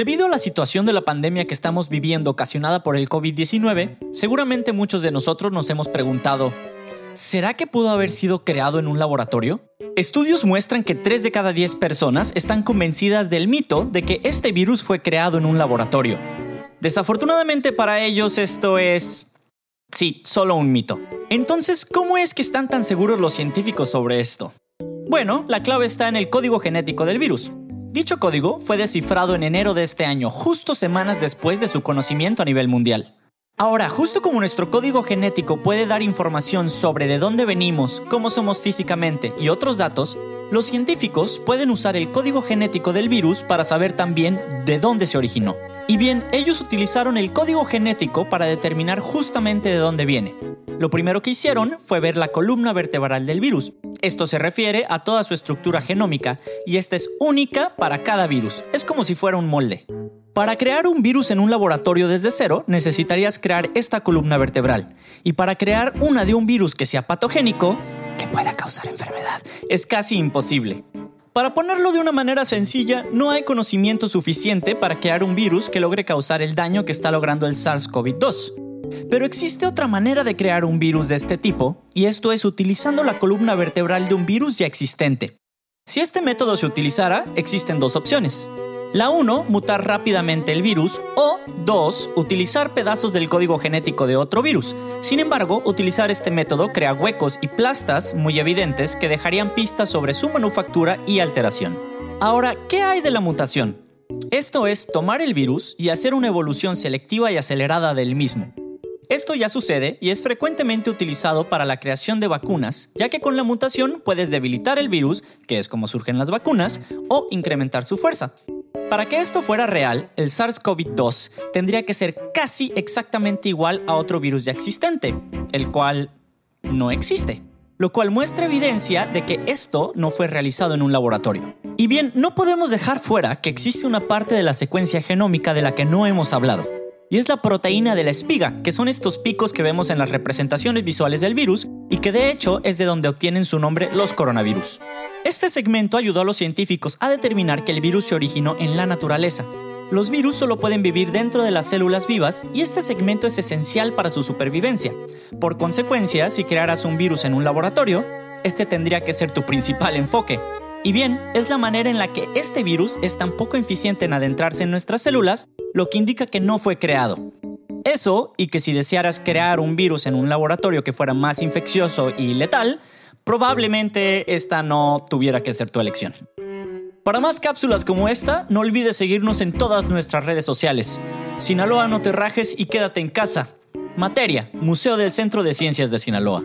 Debido a la situación de la pandemia que estamos viviendo ocasionada por el COVID-19, seguramente muchos de nosotros nos hemos preguntado, ¿será que pudo haber sido creado en un laboratorio? Estudios muestran que 3 de cada 10 personas están convencidas del mito de que este virus fue creado en un laboratorio. Desafortunadamente para ellos esto es... sí, solo un mito. Entonces, ¿cómo es que están tan seguros los científicos sobre esto? Bueno, la clave está en el código genético del virus. Dicho código fue descifrado en enero de este año, justo semanas después de su conocimiento a nivel mundial. Ahora, justo como nuestro código genético puede dar información sobre de dónde venimos, cómo somos físicamente y otros datos, los científicos pueden usar el código genético del virus para saber también de dónde se originó. Y bien, ellos utilizaron el código genético para determinar justamente de dónde viene. Lo primero que hicieron fue ver la columna vertebral del virus. Esto se refiere a toda su estructura genómica y esta es única para cada virus. Es como si fuera un molde. Para crear un virus en un laboratorio desde cero, necesitarías crear esta columna vertebral. Y para crear una de un virus que sea patogénico, que pueda causar enfermedad, es casi imposible. Para ponerlo de una manera sencilla, no hay conocimiento suficiente para crear un virus que logre causar el daño que está logrando el SARS-CoV-2. Pero existe otra manera de crear un virus de este tipo, y esto es utilizando la columna vertebral de un virus ya existente. Si este método se utilizara, existen dos opciones. La 1, mutar rápidamente el virus o 2, utilizar pedazos del código genético de otro virus. Sin embargo, utilizar este método crea huecos y plastas muy evidentes que dejarían pistas sobre su manufactura y alteración. Ahora, ¿qué hay de la mutación? Esto es tomar el virus y hacer una evolución selectiva y acelerada del mismo. Esto ya sucede y es frecuentemente utilizado para la creación de vacunas, ya que con la mutación puedes debilitar el virus, que es como surgen las vacunas, o incrementar su fuerza. Para que esto fuera real, el SARS-CoV-2 tendría que ser casi exactamente igual a otro virus ya existente, el cual no existe, lo cual muestra evidencia de que esto no fue realizado en un laboratorio. Y bien, no podemos dejar fuera que existe una parte de la secuencia genómica de la que no hemos hablado, y es la proteína de la espiga, que son estos picos que vemos en las representaciones visuales del virus y que de hecho es de donde obtienen su nombre los coronavirus. Este segmento ayudó a los científicos a determinar que el virus se originó en la naturaleza. Los virus solo pueden vivir dentro de las células vivas y este segmento es esencial para su supervivencia. Por consecuencia, si crearas un virus en un laboratorio, este tendría que ser tu principal enfoque. Y bien, es la manera en la que este virus es tan poco eficiente en adentrarse en nuestras células, lo que indica que no fue creado. Eso, y que si desearas crear un virus en un laboratorio que fuera más infeccioso y letal, probablemente esta no tuviera que ser tu elección. Para más cápsulas como esta, no olvides seguirnos en todas nuestras redes sociales. Sinaloa no te rajes y quédate en casa. Materia, Museo del Centro de Ciencias de Sinaloa.